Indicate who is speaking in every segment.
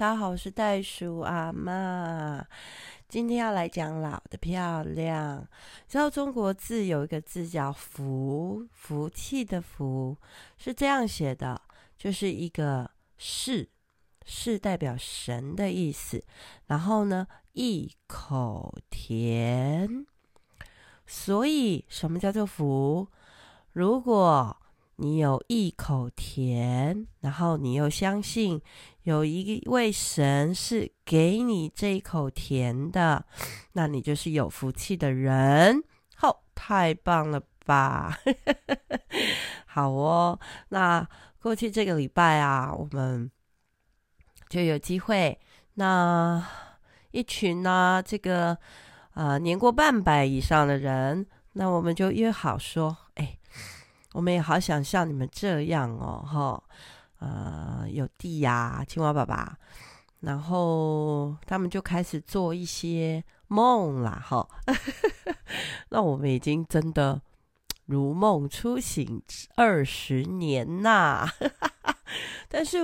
Speaker 1: 大家好，我是袋鼠阿嬷。今天要来讲老的漂亮。知道中国字有一个字叫“福”，福气的“福”是这样写的，就是一个“是”，“是”代表神的意思。然后呢，一口甜。所以，什么叫做福？如果你有一口甜，然后你又相信有一位神是给你这一口甜的，那你就是有福气的人。好，太棒了吧？好哦，那过去这个礼拜啊，我们就有机会，那一群呢、啊，这个啊、年过半百以上的人，那我们就约好说，哎。我们也好想像你们这样哦，哈，呃，有地呀、青蛙爸爸，然后他们就开始做一些梦啦，哈，那我们已经真的如梦初醒二十年呐，但是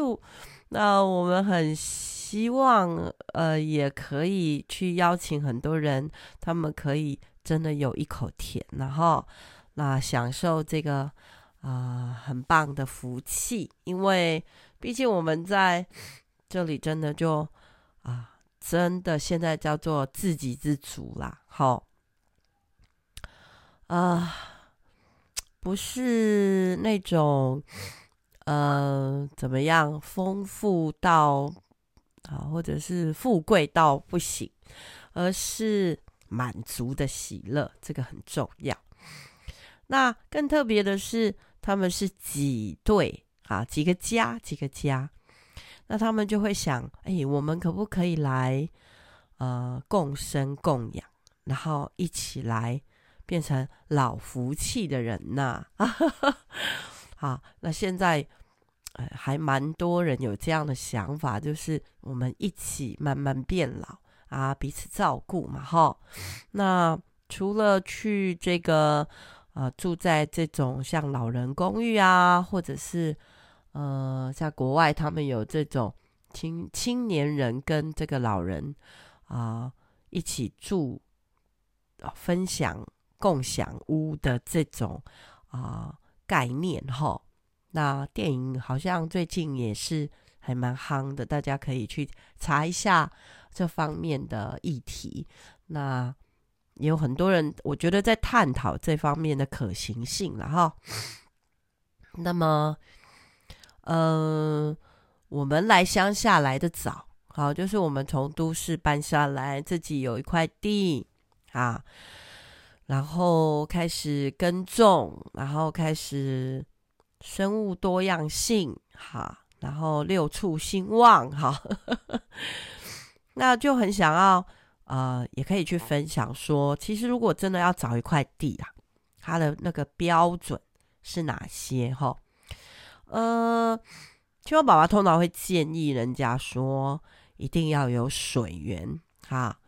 Speaker 1: 那我们很希望，呃，也可以去邀请很多人，他们可以真的有一口甜，然后。那享受这个啊、很棒的福气，因为毕竟我们在这里真的就啊、真的现在叫做自给自足啦，好啊、不是那种呃怎么样丰富到啊、或者是富贵到不行，而是满足的喜乐，这个很重要。那更特别的是，他们是几对啊？几个家？几个家？那他们就会想：哎，我们可不可以来呃共生共养，然后一起来变成老福气的人呐？好，那现在呃还蛮多人有这样的想法，就是我们一起慢慢变老啊，彼此照顾嘛，哈。那除了去这个。呃，住在这种像老人公寓啊，或者是呃，在国外他们有这种青青年人跟这个老人啊、一起住、分享共享屋的这种啊、概念哈。那电影好像最近也是还蛮夯的，大家可以去查一下这方面的议题。那。也有很多人，我觉得在探讨这方面的可行性了哈。那么，呃，我们来乡下来得早，好，就是我们从都市搬下来，自己有一块地啊，然后开始耕种，然后开始生物多样性，哈，然后六畜兴旺，哈，那就很想要。呃，也可以去分享说，其实如果真的要找一块地啊，它的那个标准是哪些？哈，呃，青蛙爸爸通常会建议人家说，一定要有水源哈，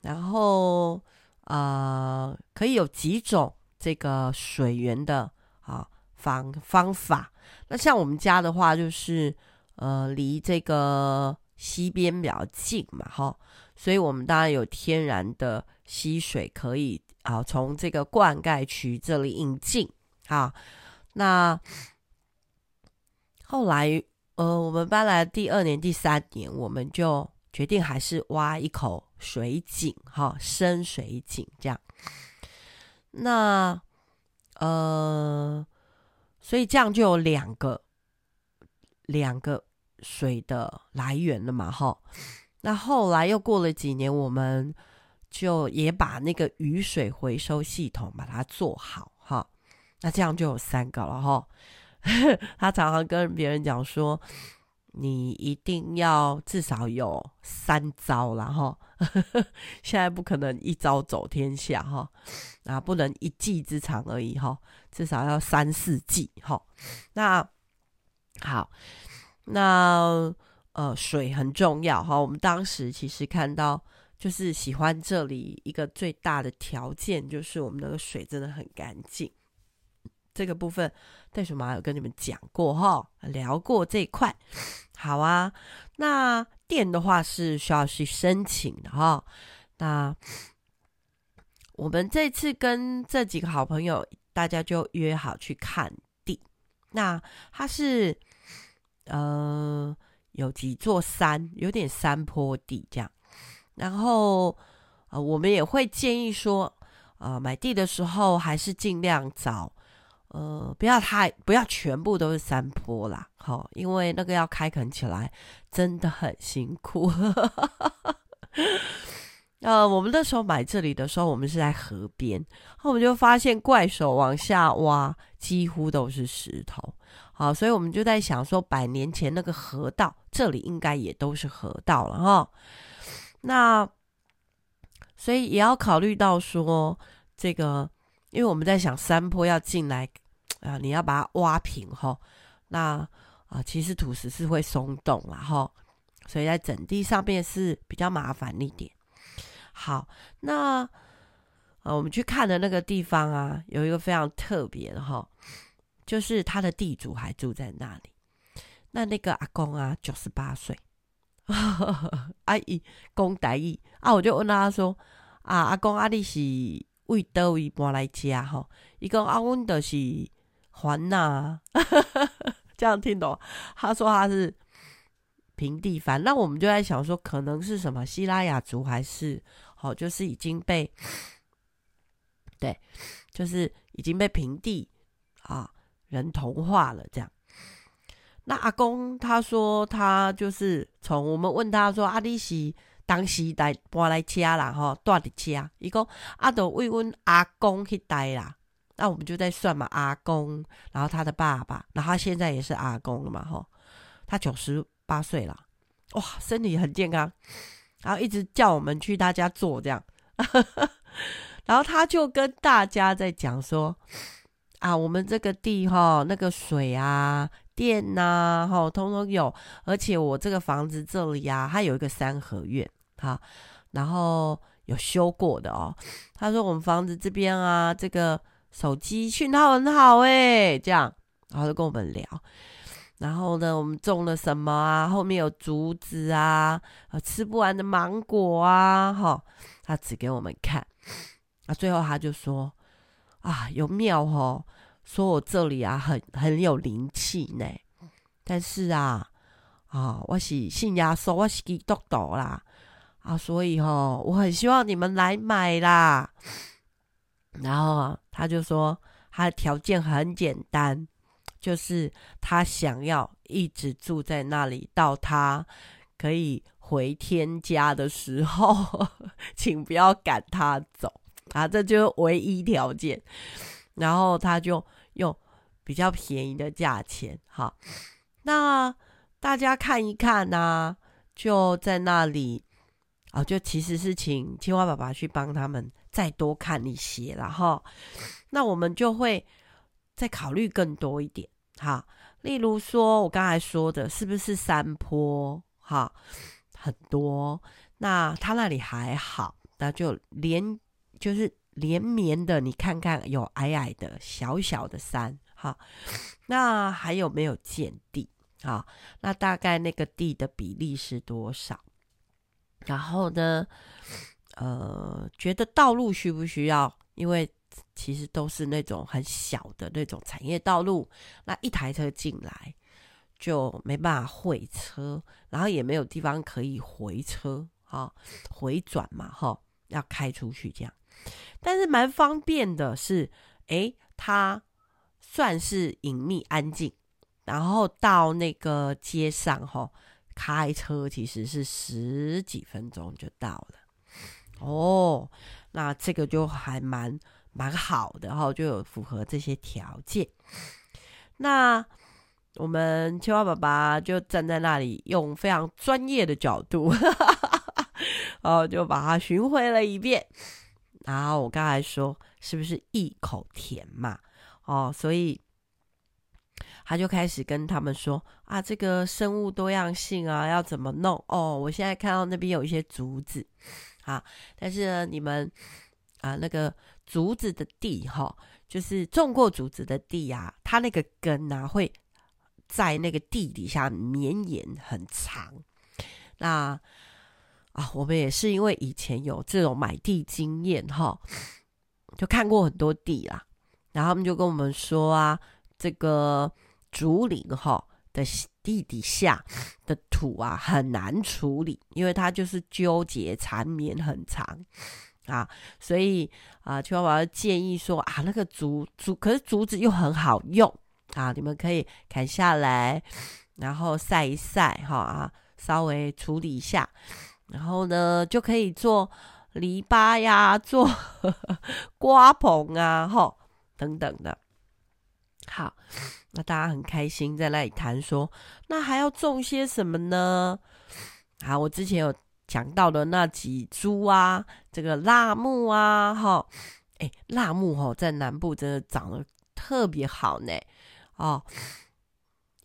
Speaker 1: 然后呃，可以有几种这个水源的啊方方法。那像我们家的话，就是呃，离这个西边比较近嘛，哈。所以，我们当然有天然的溪水可以啊，从这个灌溉渠这里引进啊。那后来，呃，我们搬来第二年、第三年，我们就决定还是挖一口水井，哈，深水井这样。那呃，所以这样就有两个两个水的来源了嘛，哈。那后来又过了几年，我们就也把那个雨水回收系统把它做好哈。那这样就有三个了哈。他常常跟别人讲说，你一定要至少有三招了哈。现在不可能一招走天下哈，啊，不能一技之长而已哈，至少要三四技哈。那好，那。呃，水很重要哈。我们当时其实看到，就是喜欢这里一个最大的条件，就是我们那个水真的很干净。这个部分袋鼠妈有跟你们讲过哈，聊过这一块。好啊，那电的话是需要去申请的哈。那我们这次跟这几个好朋友，大家就约好去看地。那它是呃有几座山，有点山坡地这样。然后呃，我们也会建议说，呃，买地的时候还是尽量找呃不要太不要全部都是山坡啦，好、因为那个要开垦起来真的很辛苦。呃，我们那时候买这里的时候，我们是在河边，然后我们就发现怪手往下挖，几乎都是石头。好，所以我们就在想说，百年前那个河道，这里应该也都是河道了哈。那所以也要考虑到说，这个，因为我们在想山坡要进来啊，你要把它挖平哈。那啊，其实土石是会松动了哈，所以在整地上面是比较麻烦一点。好，那啊，我们去看的那个地方啊，有一个非常特别的哈，就是他的地主还住在那里。那那个阿公啊，九十八岁，阿姨公台语啊，我就问他说：“啊，阿公阿你是为叨位搬来家哈？”伊讲啊，阮的是还呐，这样听懂？他说他是平地番，那我们就在想说，可能是什么西拉雅族还是？好，就是已经被，对，就是已经被平地啊人同化了这样。那阿公他说他就是从我们问他说阿里是当时来搬来家啦哈，住的家，伊讲阿都为阮阿公去待啦。那我们就在算嘛，阿公，然后他的爸爸，然后他现在也是阿公了嘛哈，他九十八岁了，哇，身体很健康。然后一直叫我们去他家做这样，然后他就跟大家在讲说啊，我们这个地哈，那个水啊、电呐、啊，哈，通通有，而且我这个房子这里、啊，它有一个三合院，哈，然后有修过的哦。他说我们房子这边啊，这个手机讯号很好诶，这样，然后就跟我们聊。然后呢，我们种了什么啊？后面有竹子啊，吃不完的芒果啊，哈，他指给我们看。啊，最后他就说：“啊，有庙哦，说我这里啊很很有灵气呢。但是啊，啊，我是信耶稣，我是基督徒啦，啊，所以哦，我很希望你们来买啦。然后啊，他就说他的条件很简单。”就是他想要一直住在那里，到他可以回天家的时候，请不要赶他走啊！这就是唯一条件。然后他就用比较便宜的价钱，哈，那大家看一看呢、就在那里啊，就其实是请青蛙爸爸去帮他们再多看一些，然后那我们就会再考虑更多一点。哈，例如说，我刚才说的是不是山坡？哈，很多。那他那里还好，那就连就是连绵的，你看看有矮矮的小小的山，哈。那还有没有见地？啊，那大概那个地的比例是多少？然后呢，呃，觉得道路需不需要？因为其实都是那种很小的那种产业道路，那一台车进来就没办法会车，然后也没有地方可以回车，哈，回转嘛，哈，要开出去这样。但是蛮方便的是，诶，它算是隐秘安静，然后到那个街上，哈，开车其实是十几分钟就到了。哦，那这个就还蛮。蛮好的哈，就有符合这些条件。那我们青蛙爸爸就站在那里，用非常专业的角度，哦，就把它巡回了一遍。然后我刚才说，是不是一口甜嘛？哦，所以他就开始跟他们说啊，这个生物多样性啊，要怎么弄？哦，我现在看到那边有一些竹子，啊，但是呢，你们啊，那个。竹子的地哈，就是种过竹子的地啊，它那个根啊会在那个地底下绵延很长。那啊，我们也是因为以前有这种买地经验哈，就看过很多地啦，然后他们就跟我们说啊，这个竹林哈的地底下的土啊很难处理，因为它就是纠结缠绵很长啊，所以啊，秋华建议说啊，那个竹竹可是竹子又很好用啊，你们可以砍下来，然后晒一晒哈啊，稍微处理一下。然后呢，就可以做篱笆呀，做 瓜棚啊，吼等等的。好，那大家很开心在那里谈说，那还要种些什么呢？好，我之前有讲到的那几株啊，这个辣木啊，哈，哎，辣木吼在南部真的长得特别好呢，哦。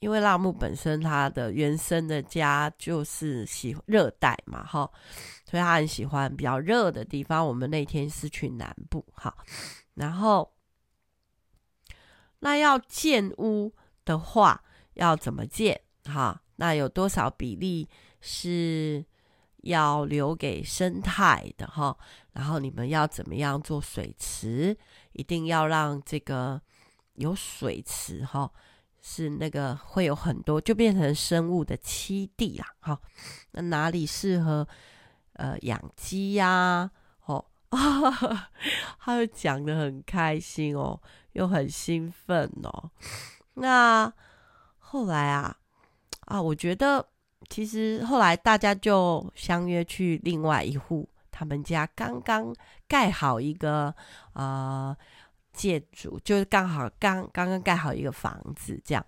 Speaker 1: 因为辣木本身它的原生的家就是喜热带嘛，哈，所以它很喜欢比较热的地方。我们那天是去南部，哈，然后那要建屋的话要怎么建？哈，那有多少比例是要留给生态的？哈，然后你们要怎么样做水池？一定要让这个有水池，哈。是那个会有很多，就变成生物的栖地啦。好，那哪里适合呃养鸡呀？哦，他又讲得很开心哦，又很兴奋哦。那后来啊啊，我觉得其实后来大家就相约去另外一户，他们家刚刚盖好一个呃。建筑就是刚好刚刚刚盖好一个房子这样，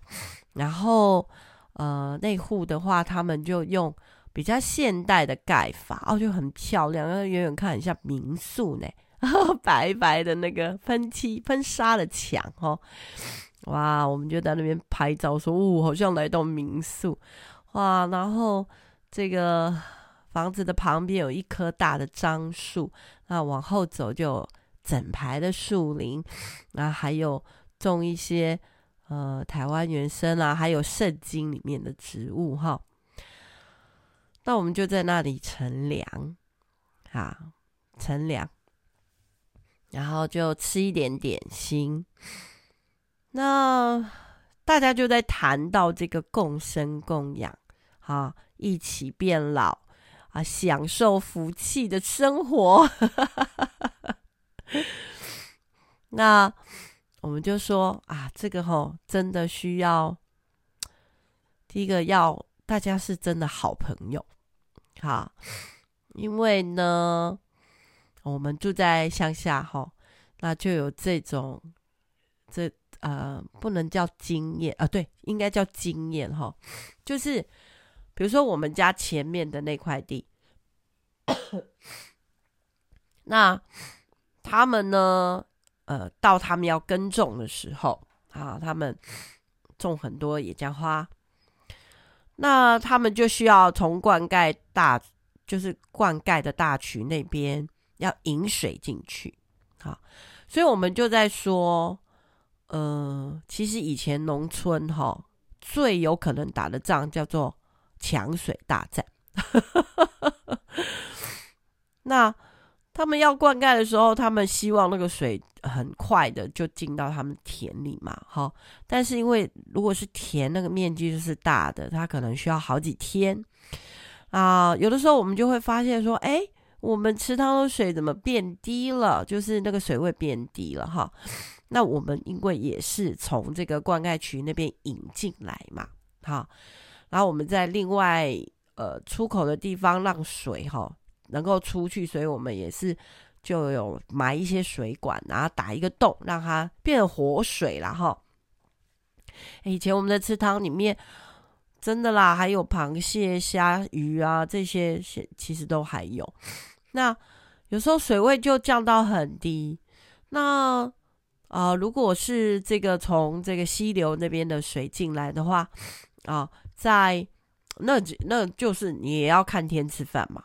Speaker 1: 然后呃那户的话，他们就用比较现代的盖法哦，就很漂亮，然后远远看很像民宿呢，白白的那个喷漆喷砂的墙哦，哇，我们就在那边拍照说，哦，好像来到民宿。哇，然后这个房子的旁边有一棵大的樟树，那往后走就。整排的树林，然后还有种一些呃台湾原生啊，还有圣经里面的植物哈。那我们就在那里乘凉，啊，乘凉，然后就吃一点点心。那大家就在谈到这个共生共养，啊，一起变老啊，享受福气的生活。那我们就说啊，这个吼真的需要第一个要大家是真的好朋友，好，因为呢，我们住在乡下吼，那就有这种这呃不能叫经验啊，对，应该叫经验哈，就是比如说我们家前面的那块地，那。他们呢，呃，到他们要耕种的时候啊，他们种很多野姜花，那他们就需要从灌溉大，就是灌溉的大渠那边要引水进去，啊，所以我们就在说，呃，其实以前农村哈最有可能打的仗叫做抢水大战，那。他们要灌溉的时候，他们希望那个水很快的就进到他们田里嘛，哈。但是因为如果是田，那个面积就是大的，它可能需要好几天啊。有的时候我们就会发现说，哎，我们池塘的水怎么变低了？就是那个水位变低了，哈。那我们因为也是从这个灌溉渠那边引进来嘛，哈。然后我们在另外呃出口的地方让水哈。能够出去，所以我们也是就有埋一些水管，然后打一个洞，让它变活水了哈。以前我们的池塘里面真的啦，还有螃蟹、虾、鱼啊这些，其实都还有。那有时候水位就降到很低，那啊、如果是这个从这个溪流那边的水进来的话啊、呃，在那那就是你也要看天吃饭嘛。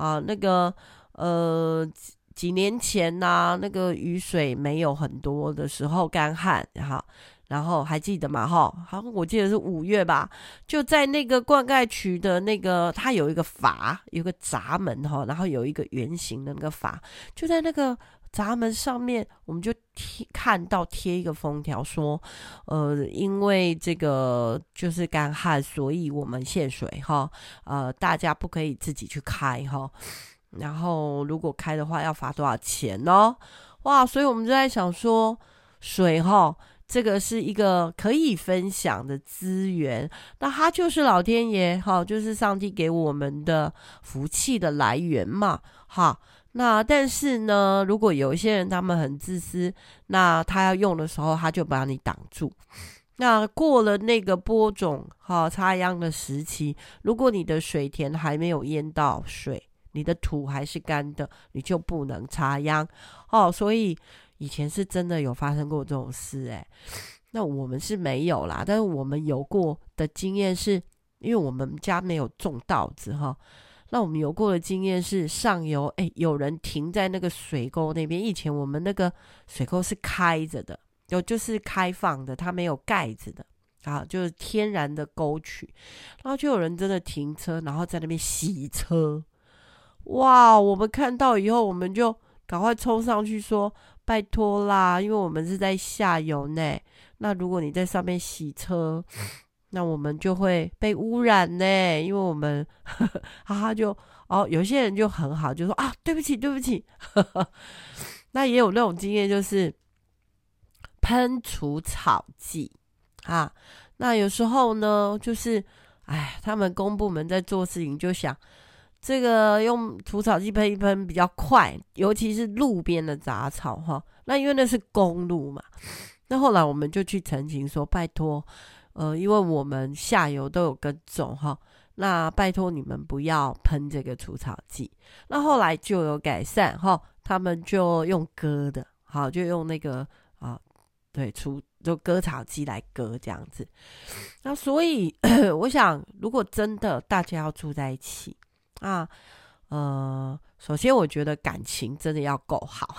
Speaker 1: 啊，那个呃，几年前呐、那个雨水没有很多的时候，干旱，哈然后还记得吗？哈，好像我记得是五月吧，就在那个灌溉渠的那个，它有一个阀，有个闸门哈，然后有一个圆形的那个阀，就在那个。闸门上面，我们就看到贴一个封条，说，呃，因为这个就是干旱，所以我们限水哈，呃，大家不可以自己去开哈，然后如果开的话要罚多少钱呢？哇，所以我们就在想说，水哈，这个是一个可以分享的资源，那它就是老天爷哈，就是上帝给我们的福气的来源嘛，哈。那但是呢，如果有一些人他们很自私，那他要用的时候，他就把你挡住。那过了那个播种哈插秧的时期，如果你的水田还没有淹到水，你的土还是干的，你就不能插秧哦。所以以前是真的有发生过这种事诶。那我们是没有啦，但是我们有过的经验是，因为我们家没有种稻子哈。那我们有过的经验是，上游哎，有人停在那个水沟那边。以前我们那个水沟是开着的，有就是开放的，它没有盖子的啊，就是天然的沟渠。然后就有人真的停车，然后在那边洗车。哇！我们看到以后，我们就赶快冲上去说：“拜托啦，因为我们是在下游呢。那如果你在上面洗车。”那我们就会被污染呢，因为我们哈哈就哦，有些人就很好，就说啊，对不起，对不起。呵 呵那也有那种经验，就是喷除草剂啊。那有时候呢，就是哎，他们公部门在做事情，就想这个用除草剂喷一喷比较快，尤其是路边的杂草哈。那因为那是公路嘛，那后来我们就去澄清说，拜托。呃，因为我们下游都有耕种哈，那拜托你们不要喷这个除草剂。那后来就有改善哈，他们就用割的，好，就用那个啊，对，除就割草机来割这样子。那所以 我想，如果真的大家要住在一起啊，呃，首先我觉得感情真的要够好，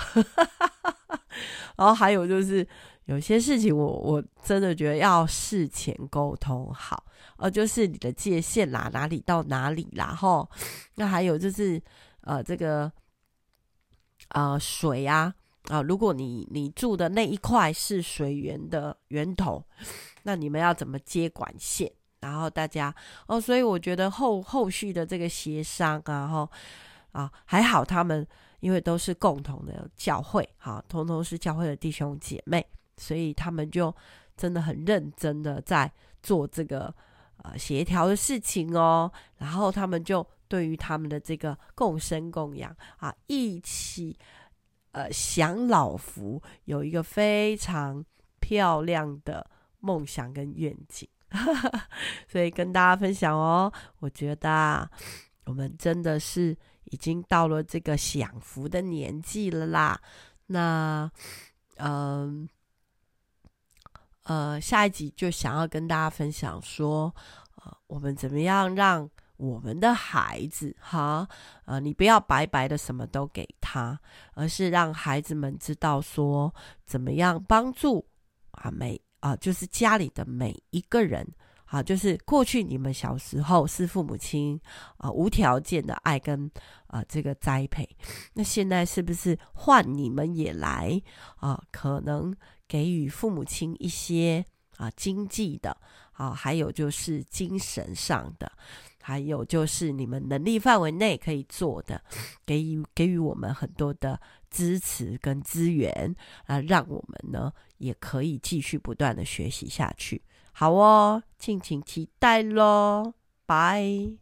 Speaker 1: 然后还有就是。有些事情我我真的觉得要事前沟通好，呃，就是你的界限啦，哪里到哪里啦，吼。那还有就是，呃，这个，呃，水啊，啊、如果你你住的那一块是水源的源头，那你们要怎么接管线？然后大家哦，所以我觉得后后续的这个协商啊，吼啊，还好他们因为都是共同的教会，哈，通通是教会的弟兄姐妹。所以他们就真的很认真的在做这个呃协调的事情哦，然后他们就对于他们的这个共生共养啊，一起呃享老福，有一个非常漂亮的梦想跟愿景，所以跟大家分享哦。我觉得，我们真的是已经到了这个享福的年纪了啦。那嗯。呃下一集就想要跟大家分享说，呃，我们怎么样让我们的孩子哈，呃，你不要白白的什么都给他，而是让孩子们知道说，怎么样帮助啊每啊，就是家里的每一个人，啊，就是过去你们小时候是父母亲啊无条件的爱跟啊这个栽培，那现在是不是换你们也来啊？可能。给予父母亲一些啊经济的啊，还有就是精神上的，还有就是你们能力范围内可以做的，给予给予我们很多的支持跟资源啊，让我们呢也可以继续不断的学习下去。好哦，敬请期待喽，拜。